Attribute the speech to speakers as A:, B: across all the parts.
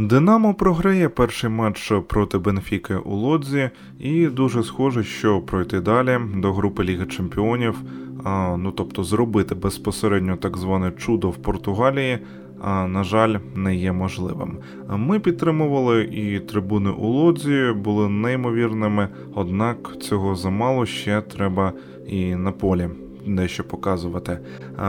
A: Динамо програє перший матч проти Бенфіки у Лодзі, і дуже схоже, що пройти далі до групи Ліги Чемпіонів, а, ну тобто зробити безпосередньо так зване чудо в Португалії. А, на жаль, не є можливим. Ми підтримували і трибуни у лодзі були неймовірними, однак цього замало ще треба і на полі дещо показувати.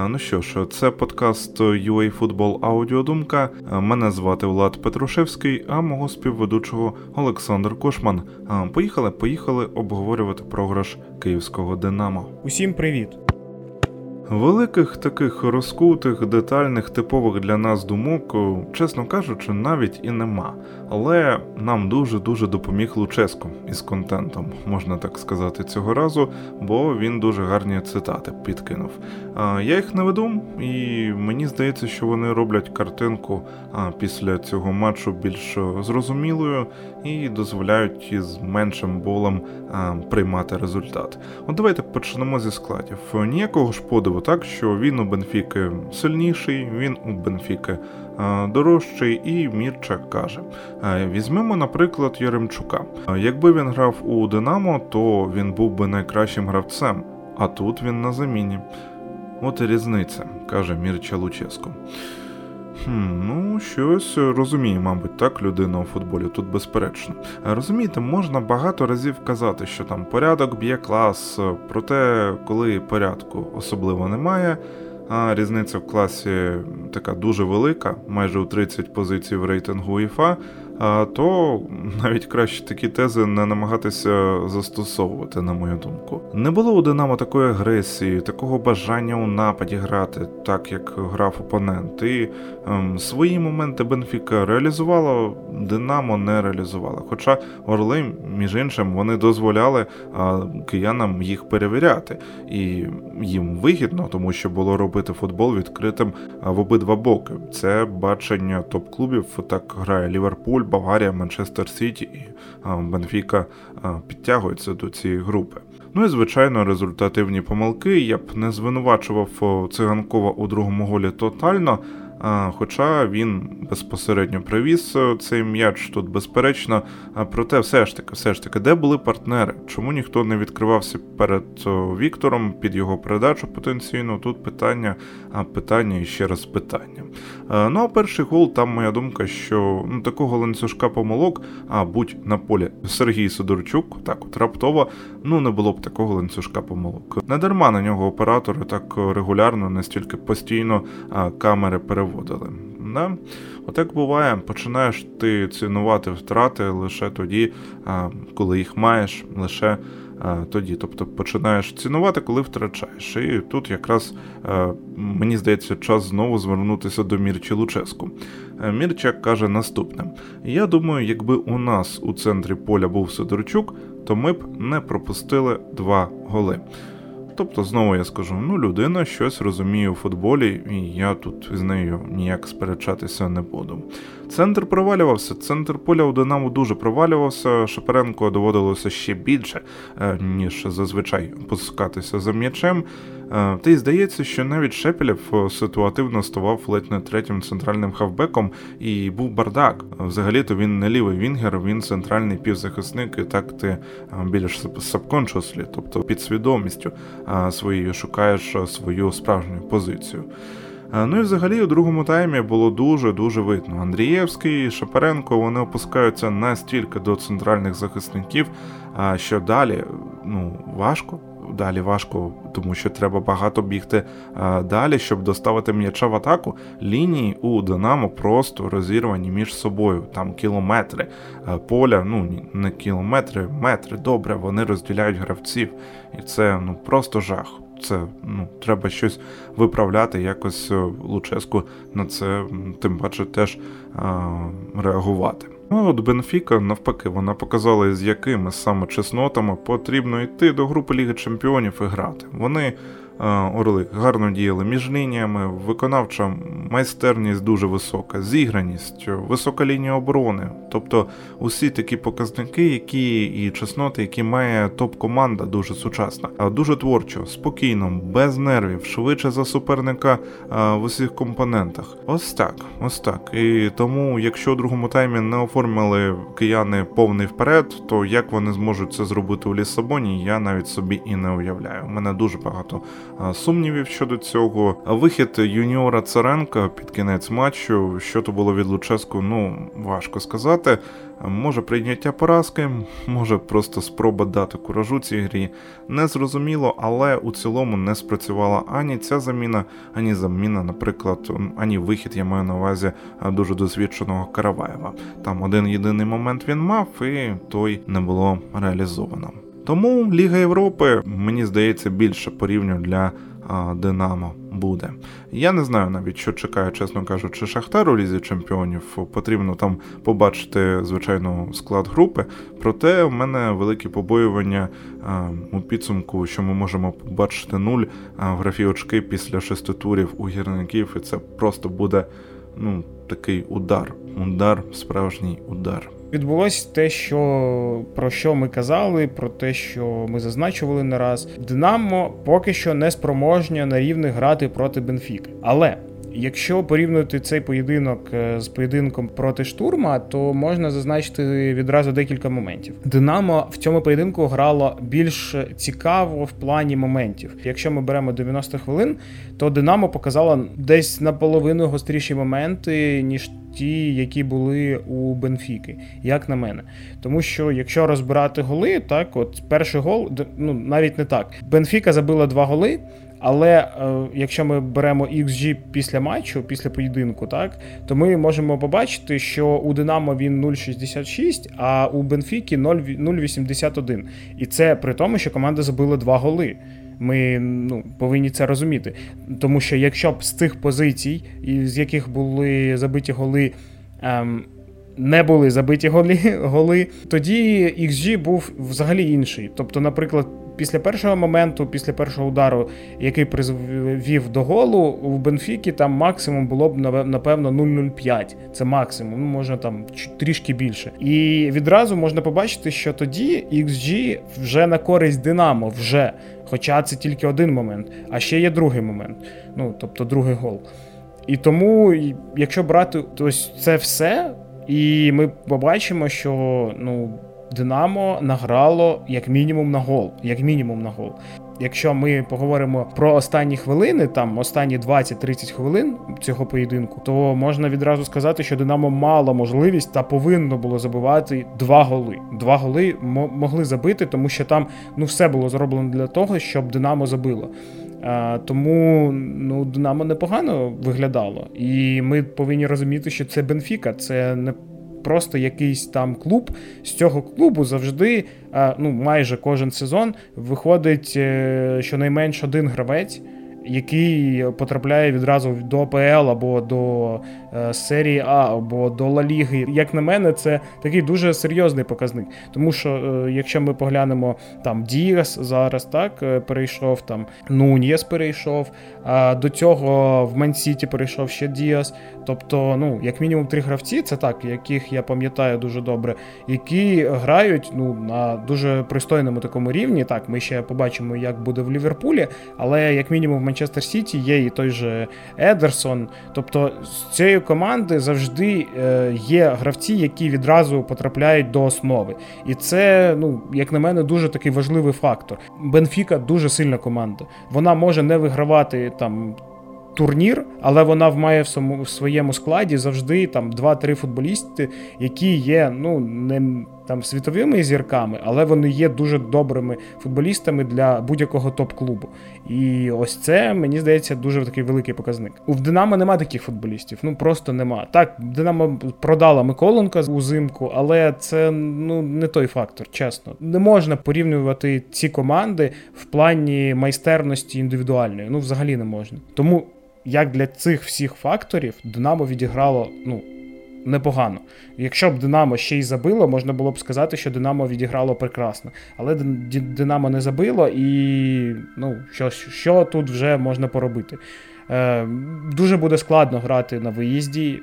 A: Ну що ж, це подкаст UA Football Аудіодумка. Мене звати Влад Петрушевський, а мого співведучого Олександр Кошман. Поїхали, поїхали обговорювати програш київського Динамо.
B: Усім привіт!
A: Великих таких розкутих, детальних, типових для нас думок, чесно кажучи, навіть і нема. Але нам дуже-дуже допоміг Луческо із контентом, можна так сказати, цього разу, бо він дуже гарні цитати підкинув. Я їх не веду, і мені здається, що вони роблять картинку після цього матчу більш зрозумілою і дозволяють із меншим болем приймати результат. От давайте почнемо зі складів. Ніякого ж подиву так, що він у Бенфіки сильніший, він у Бенфіки дорожчий, і Мірча каже: візьмемо, наприклад, Яремчука. Якби він грав у Динамо, то він був би найкращим гравцем, а тут він на заміні. От і різниця, каже Мірча Луческо. Хм, Ну, щось розуміє, мабуть, так, людина у футболі, тут безперечно. Розумієте, можна багато разів казати, що там порядок б'є клас, проте, коли порядку особливо немає, а різниця в класі така дуже велика, майже у 30 позицій в рейтингу УЄФА, то навіть краще такі тези не намагатися застосовувати, на мою думку. Не було у Динамо такої агресії, такого бажання у нападі грати, так як грав опонент. І ем, свої моменти Бенфіка реалізувала, Динамо не реалізувала. Хоча Орли, між іншим, вони дозволяли а, киянам їх перевіряти, і їм вигідно, тому що було робити футбол відкритим в обидва боки. Це бачення топ-клубів, так грає Ліверпуль. Баварія, Манчестер Сіті і Бенфіка підтягуються до цієї групи. Ну і звичайно, результативні помилки. Я б не звинувачував циганкова у другому голі тотально. Хоча він безпосередньо привіз е, цей м'яч тут безперечно. Проте, все ж таки, все ж таки, де були партнери? Чому ніхто не відкривався перед Віктором під його передачу потенційно? Тут питання, питання і ще раз питання. Ну а перший гол, там моя думка, що ну, такого ланцюжка помилок, а будь на полі Сергій Сидорчук, так от раптово, ну не було б такого ланцюжка помилок. Не дарма на нього оператори так регулярно, настільки постійно камери переводили. Да? Отак буває, починаєш ти цінувати втрати лише тоді, коли їх маєш, лише тоді. Тобто починаєш цінувати, коли втрачаєш. І тут якраз мені здається час знову звернутися до Мірчі Луческу. Мірча каже наступне: я думаю, якби у нас у центрі поля був Сидорчук, то ми б не пропустили два голи. Тобто, знову я скажу: ну, людина щось розуміє у футболі, і я тут з нею ніяк сперечатися не буду. Центр провалювався, центр поля у Динамо дуже провалювався. Шапаренко доводилося ще більше, е, ніж зазвичай пускатися за м'ячем. Е, та й здається, що навіть Шепелєв е, ситуативно ставав ледь не третім центральним хавбеком і був бардак. Взагалі-то він не лівий вінгер, він центральний півзахисник, і так ти більш сабконшослі, тобто під свідомістю своєю шукаєш свою справжню позицію. Ну і взагалі у другому таймі було дуже-дуже видно. Андрієвський, Шапаренко вони опускаються настільки до центральних захисників, що далі ну, важко. Далі важко, тому що треба багато бігти далі, щоб доставити м'яча в атаку. Лінії у Динамо просто розірвані між собою. Там кілометри поля, ну не кілометри, метри. Добре, вони розділяють гравців, і це ну просто жах це ну, треба щось виправляти, якось е, Луческу на це тим паче теж а, реагувати. Ну от Бенфіка, навпаки, вона показала, з якими саме чеснотами потрібно йти до групи Ліги Чемпіонів і грати. Вони Орли гарно діяли між лініями, виконавча майстерність дуже висока, зіграність, висока лінія оборони. Тобто усі такі показники, які і чесноти, які має топ-команда, дуже сучасна, дуже творчо, спокійно, без нервів, швидше за суперника в усіх компонентах. Ось так, ось так. І тому, якщо у другому таймі не оформили кияни повний вперед, то як вони зможуть це зробити у Лісабоні, я навіть собі і не уявляю. У мене дуже багато сумнівів щодо цього. Вихід юніора Царенка під кінець матчу, що то було від Луческу, ну важко сказати. Може прийняття поразки, може просто спроба дати куражу цій грі. Не зрозуміло, але у цілому не спрацювала ані ця заміна, ані заміна, наприклад, ані вихід, я маю на увазі дуже досвідченого Караваєва. Там один єдиний момент він мав, і той не було реалізовано. Тому Ліга Європи, мені здається, більше порівню для Динамо буде. Я не знаю навіть, що чекає, чесно кажучи, Шахтар у лізі чемпіонів. Потрібно там побачити, звичайно, склад групи. Проте в мене великі побоювання у підсумку, що ми можемо побачити нуль в графі очки після шести турів у гірників, і це просто буде ну, такий удар. Удар, справжній удар.
B: Відбулось те, що про що ми казали, про те, що ми зазначували не раз. Динамо поки що не спроможня на рівних грати проти Бенфіки. Але якщо порівнювати цей поєдинок е, з поєдинком проти штурма, то можна зазначити відразу декілька моментів. Динамо в цьому поєдинку грало більш цікаво в плані моментів. Якщо ми беремо 90 хвилин, то Динамо показало десь наполовину гостріші моменти ніж ті, які були у Бенфіки, як на мене. Тому що якщо розбирати голи, так от перший гол, ну навіть не так. Бенфіка забила два голи. Але е, якщо ми беремо XG після матчу, після поєдинку, так то ми можемо побачити, що у Динамо він 0,66, а у Бенфіки 0,81. І це при тому, що команда забила два голи. Ми ну, повинні це розуміти. Тому що якщо б з цих позицій, з яких були забиті голи, ем, не були забиті голи, голи, тоді XG був взагалі інший. Тобто, наприклад, після першого моменту, після першого удару, який призвів до голу, у Бенфікі там максимум було б напевно 0,05. Це максимум, ну можна там трішки більше. І відразу можна побачити, що тоді XG вже на користь Динамо, вже. Хоча це тільки один момент, а ще є другий момент, ну тобто другий гол. І тому, якщо брати ось це все, і ми побачимо, що ну. Динамо награло як мінімум на гол. Як мінімум на гол. Якщо ми поговоримо про останні хвилини, там останні 20-30 хвилин цього поєдинку, то можна відразу сказати, що Динамо мало можливість та повинно було забивати два голи. Два голи могли забити, тому що там ну все було зроблено для того, щоб Динамо забило. Тому ну Динамо непогано виглядало, і ми повинні розуміти, що це Бенфіка, це не просто якийсь там клуб. З цього клубу завжди, ну майже кожен сезон, виходить е, щонайменш один гравець який потрапляє відразу до АПЛ або до е, серії А, або до Ла Ліги. Як на мене, це такий дуже серйозний показник. Тому що, е, якщо ми поглянемо там Діас зараз так е, перейшов, там Нуньєс перейшов, а до цього в Мансіті перейшов ще Діас. Тобто, ну, як мінімум, три гравці, це так, яких я пам'ятаю дуже добре, які грають ну, на дуже пристойному такому рівні. Так, ми ще побачимо, як буде в Ліверпулі, але як мінімум Манчестер Сіті є і той же Едерсон. Тобто з цієї команди завжди е, є гравці, які відразу потрапляють до основи. І це, ну, як на мене, дуже такий важливий фактор. Бенфіка дуже сильна команда. Вона може не вигравати там турнір, але вона має в своєму складі завжди там 2-3 футболісти, які є ну не там світовими зірками, але вони є дуже добрими футболістами для будь-якого топ-клубу. І ось це мені здається дуже такий великий показник. У Динамо нема таких футболістів, ну просто нема. Так, Динамо продала Миколенка узимку, але це ну не той фактор, чесно. Не можна порівнювати ці команди в плані майстерності індивідуальної. Ну, взагалі не можна. Тому як для цих всіх факторів Динамо відіграло ну, непогано. Якщо б Динамо ще й забило, можна було б сказати, що Динамо відіграло прекрасно. Але Динамо не забило, і ну, що що тут вже можна поробити. Е, Дуже буде складно грати на виїзді.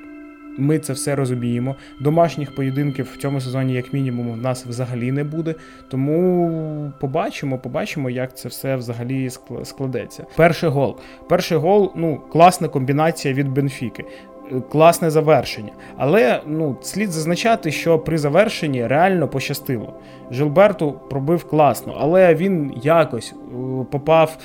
B: Ми це все розуміємо. Домашніх поєдинків в цьому сезоні, як мінімум, в нас взагалі не буде. Тому побачимо, побачимо, як це все взагалі складеться. Перший гол. Перший гол ну, класна комбінація від Бенфіки класне завершення. Але ну, слід зазначати, що при завершенні реально пощастило. Жилберту пробив класно, але він якось е, попав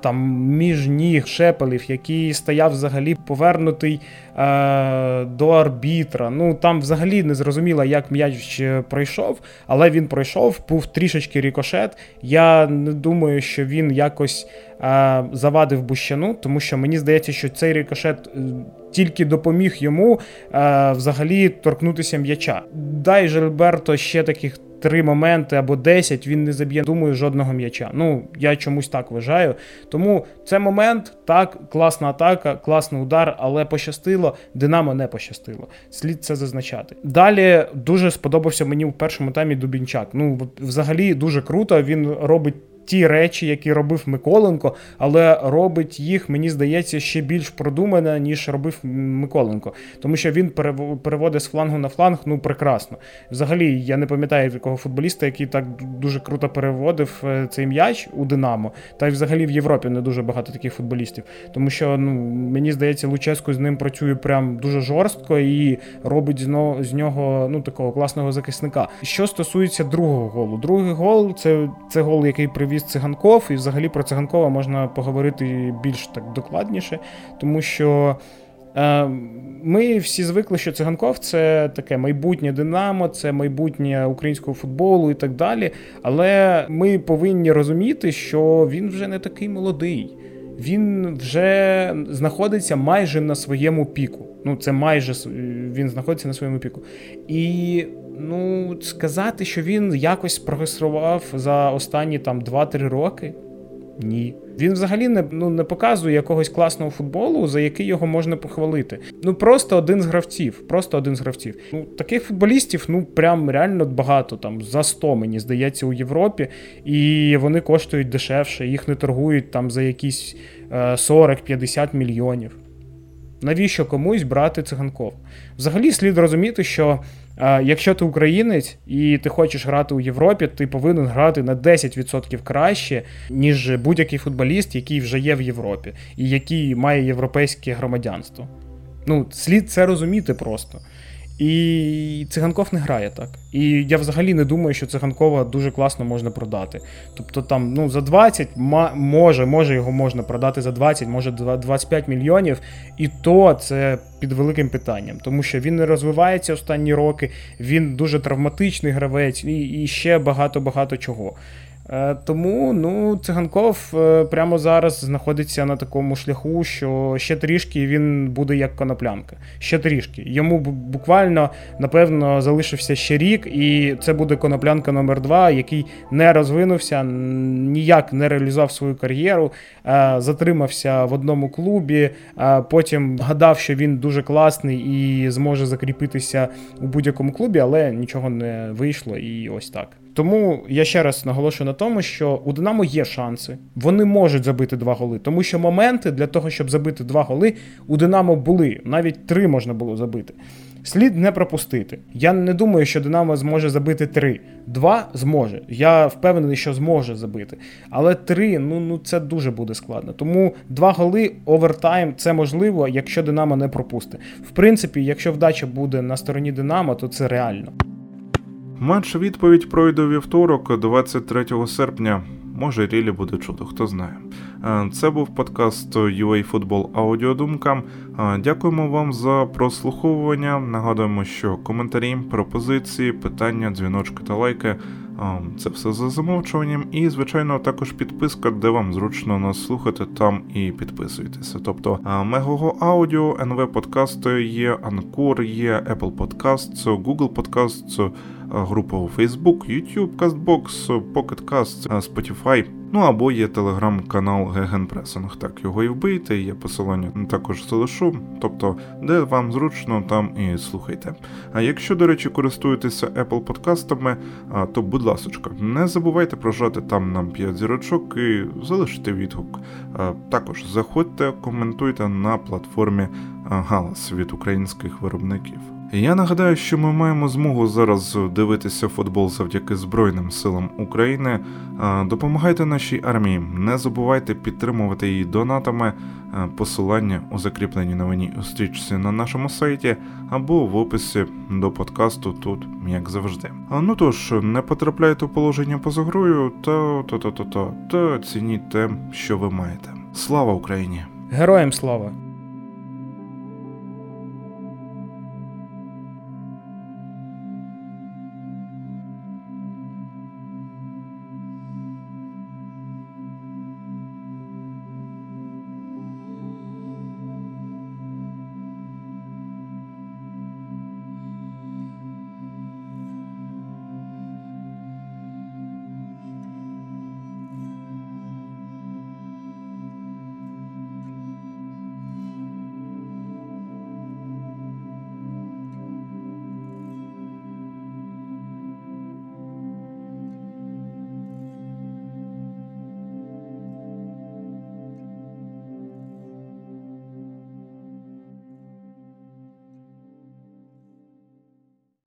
B: там між ніг шепелів, який стояв взагалі повернутий е, до арбітра. Ну там взагалі не зрозуміло, як м'яч пройшов, але він пройшов, був трішечки рікошет. Я не думаю, що він якось е, завадив Бущану, тому що мені здається, що цей рікошет. Е, тільки допоміг йому е, взагалі торкнутися м'яча. Дай Жильберто ще таких три моменти або десять, він не заб'є, думаю, жодного м'яча. Ну, я чомусь так вважаю. Тому це момент, так, класна атака, класний удар, але пощастило, Динамо не пощастило. Слід це зазначати. Далі дуже сподобався мені в першому таймі Дубінчак. Ну, взагалі дуже круто. Він робить ті речі, які робив Миколенко, але робить їх, мені здається, ще більш продумано, ніж робив Миколенко. Тому що він переводить з флангу на фланг ну прекрасно. Взагалі, я не пам'ятаю такого футболіста, який так дуже круто переводив е, цей м'яч у Динамо. Та й взагалі в Європі не дуже багато таких футболістів. Тому що ну, мені здається, Луческо з ним працює прям дуже жорстко і робить з нього ну, такого класного захисника. Що стосується другого голу, другий гол це, це гол, який привів привіз циганков, і взагалі про циганкова можна поговорити більш так докладніше, тому що. Е, ми всі звикли, що циганков це таке майбутнє Динамо, це майбутнє українського футболу і так далі. Але ми повинні розуміти, що він вже не такий молодий. Він вже знаходиться майже на своєму піку. Ну, це майже він знаходиться на своєму піку. І ну, сказати, що він якось прогресував за останні там 2-3 роки. Ні. Він взагалі не ну, не показує якогось класного футболу, за який його можна похвалити. Ну просто один з гравців. Просто один з гравців. Ну, Таких футболістів, ну прям реально багато, там за 100, мені здається, у Європі. І вони коштують дешевше, їх не торгують там за якісь 40-50 е, мільйонів. Навіщо комусь брати циганков? Взагалі слід розуміти, що якщо ти українець і ти хочеш грати у Європі, ти повинен грати на 10% краще, ніж будь-який футболіст, який вже є в Європі, і який має європейське громадянство. Ну, слід це розуміти просто. І циганков не грає так. І я взагалі не думаю, що циганкова дуже класно можна продати. Тобто там ну за 20 може, може його можна продати за 20, може 25 мільйонів. І то це під великим питанням, тому що він не розвивається останні роки, він дуже травматичний гравець і, і ще багато-багато чого. Е, тому ну, циганков е, прямо зараз знаходиться на такому шляху, що ще трішки він буде як коноплянка. Ще трішки. Йому буквально, напевно, залишився ще рік, і це буде коноплянка номер 2 який не розвинувся, ніяк не реалізував свою кар'єру, е, затримався в одному клубі, потім гадав, що він дуже класний і зможе закріпитися у будь-якому клубі, але нічого не вийшло, і ось так. Тому я ще раз наголошую на тому, що у Динамо є шанси. Вони можуть забити два голи, тому що моменти для того, щоб забити два голи, у Динамо були. Навіть три можна було забити. Слід не пропустити. Я не думаю, що Динамо зможе забити три. Два зможе. Я впевнений, що зможе забити. Але три, ну ну це дуже буде складно. Тому два голи овертайм це можливо, якщо Динамо не пропустить. В принципі, якщо вдача буде на стороні Динамо, то це реально.
A: Матч відповідь пройде вівторок, 23 серпня. Може, рілі буде чудо, хто знає. Е, це був подкаст UA Football Аудіодумка. Е, дякуємо вам за прослуховування. Нагадуємо, що коментарі, пропозиції, питання, дзвіночки та лайки е, це все за замовчуванням. І, звичайно, також підписка, де вам зручно нас слухати, там і підписуйтеся. Тобто Мегого Аудіо, НВ Подкасти є, Анкор є, Apple Podcasts, Google Podcasts, група у Facebook, YouTube, CastBox, Pocket Cast, Spotify. Ну або є телеграм-канал Гегенпресинг. Так, його і вбийте, є посилання також залишу. Тобто, де вам зручно, там і слухайте. А якщо, до речі, користуєтеся Apple подкастами, то будь ласочка, не забувайте прожати там нам 5 зірочок і залишити відгук. Також заходьте, коментуйте на платформі Галас від українських виробників. Я нагадаю, що ми маємо змогу зараз дивитися футбол завдяки Збройним силам України. Допомагайте нашій армії, не забувайте підтримувати її донатами. Посилання у закріпленій новині у стрічці на нашому сайті або в описі до подкасту тут, як завжди. Ну тож, не потрапляйте у положення поза грою, та та та та та та цініть те, що ви маєте. Слава Україні!
B: Героям слава!